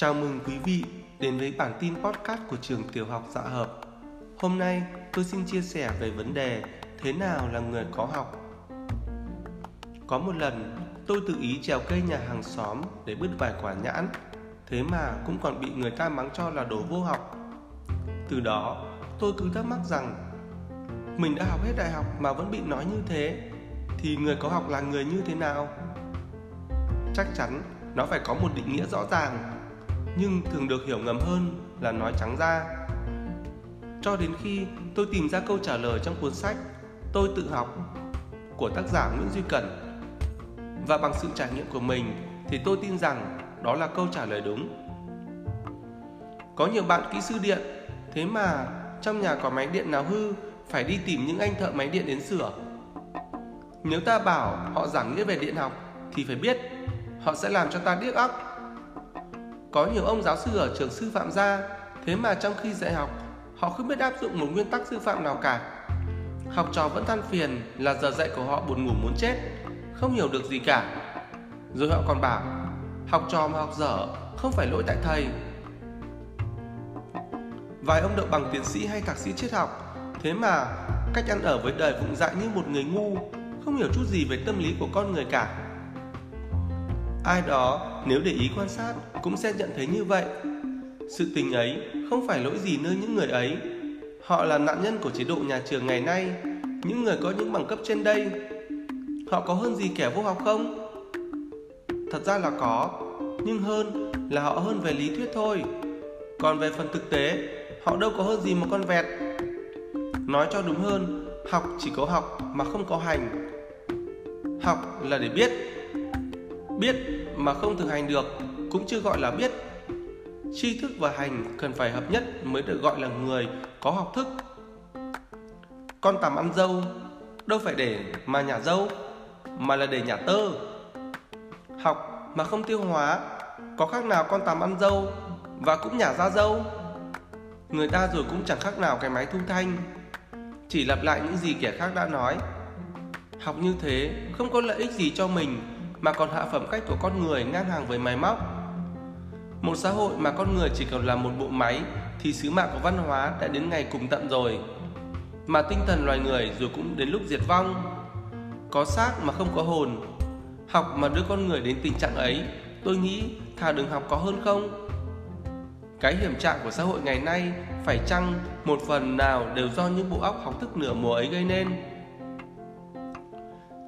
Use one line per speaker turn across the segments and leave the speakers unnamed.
Chào mừng quý vị đến với bản tin podcast của trường tiểu học Dạ Hợp. Hôm nay tôi xin chia sẻ về vấn đề thế nào là người có học. Có một lần tôi tự ý trèo cây nhà hàng xóm để bứt vài quả nhãn, thế mà cũng còn bị người ta mắng cho là đồ vô học. Từ đó tôi cứ thắc mắc rằng mình đã học hết đại học mà vẫn bị nói như thế thì người có học là người như thế nào? Chắc chắn nó phải có một định nghĩa rõ ràng nhưng thường được hiểu ngầm hơn là nói trắng ra. Cho đến khi tôi tìm ra câu trả lời trong cuốn sách tôi tự học của tác giả nguyễn duy cẩn. Và bằng sự trải nghiệm của mình thì tôi tin rằng đó là câu trả lời đúng. Có nhiều bạn kỹ sư điện, thế mà trong nhà có máy điện nào hư, phải đi tìm những anh thợ máy điện đến sửa. Nếu ta bảo họ giảng nghĩa về điện học thì phải biết họ sẽ làm cho ta điếc óc có nhiều ông giáo sư ở trường sư phạm ra, thế mà trong khi dạy học, họ không biết áp dụng một nguyên tắc sư phạm nào cả. Học trò vẫn than phiền là giờ dạy của họ buồn ngủ muốn chết, không hiểu được gì cả. Rồi họ còn bảo, học trò mà học dở không phải lỗi tại thầy. Vài ông đậu bằng tiến sĩ hay thạc sĩ triết học, thế mà cách ăn ở với đời vụng dại như một người ngu, không hiểu chút gì về tâm lý của con người cả ai đó, nếu để ý quan sát, cũng sẽ nhận thấy như vậy. Sự tình ấy không phải lỗi gì nơi những người ấy. Họ là nạn nhân của chế độ nhà trường ngày nay. Những người có những bằng cấp trên đây, họ có hơn gì kẻ vô học không? Thật ra là có, nhưng hơn là họ hơn về lý thuyết thôi. Còn về phần thực tế, họ đâu có hơn gì một con vẹt. Nói cho đúng hơn, học chỉ có học mà không có hành. Học là để biết biết mà không thực hành được, cũng chưa gọi là biết. Tri thức và hành cần phải hợp nhất mới được gọi là người có học thức. Con tằm ăn dâu, đâu phải để mà nhả dâu, mà là để nhả tơ. Học mà không tiêu hóa, có khác nào con tằm ăn dâu và cũng nhả ra dâu? Người ta rồi cũng chẳng khác nào cái máy thu thanh, chỉ lặp lại những gì kẻ khác đã nói. Học như thế không có lợi ích gì cho mình mà còn hạ phẩm cách của con người ngang hàng với máy móc. Một xã hội mà con người chỉ còn là một bộ máy thì sứ mạng của văn hóa đã đến ngày cùng tận rồi. Mà tinh thần loài người rồi cũng đến lúc diệt vong. Có xác mà không có hồn. Học mà đưa con người đến tình trạng ấy, tôi nghĩ thà đừng học có hơn không? Cái hiểm trạng của xã hội ngày nay phải chăng một phần nào đều do những bộ óc học thức nửa mùa ấy gây nên?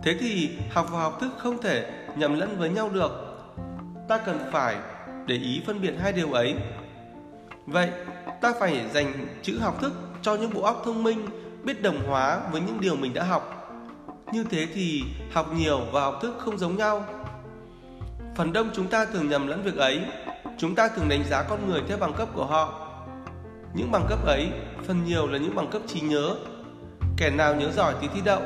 Thế thì học và học thức không thể nhầm lẫn với nhau được. Ta cần phải để ý phân biệt hai điều ấy. Vậy, ta phải dành chữ học thức cho những bộ óc thông minh, biết đồng hóa với những điều mình đã học. Như thế thì học nhiều và học thức không giống nhau. Phần đông chúng ta thường nhầm lẫn việc ấy. Chúng ta thường đánh giá con người theo bằng cấp của họ. Những bằng cấp ấy phần nhiều là những bằng cấp trí nhớ. Kẻ nào nhớ giỏi thì thi đậu,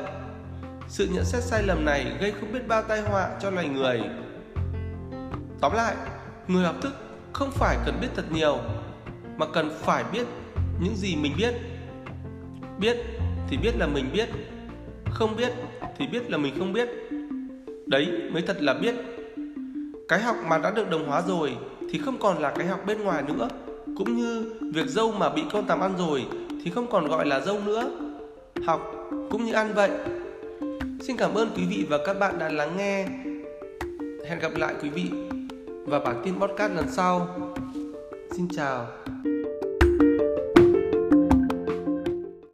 sự nhận xét sai lầm này gây không biết bao tai họa cho loài người. Tóm lại, người học thức không phải cần biết thật nhiều mà cần phải biết những gì mình biết. Biết thì biết là mình biết, không biết thì biết là mình không biết. Đấy mới thật là biết. Cái học mà đã được đồng hóa rồi thì không còn là cái học bên ngoài nữa, cũng như việc dâu mà bị con tằm ăn rồi thì không còn gọi là dâu nữa. Học cũng như ăn vậy, Xin cảm ơn quý vị và các bạn đã lắng nghe. Hẹn gặp lại quý vị và bản tin podcast lần sau. Xin chào.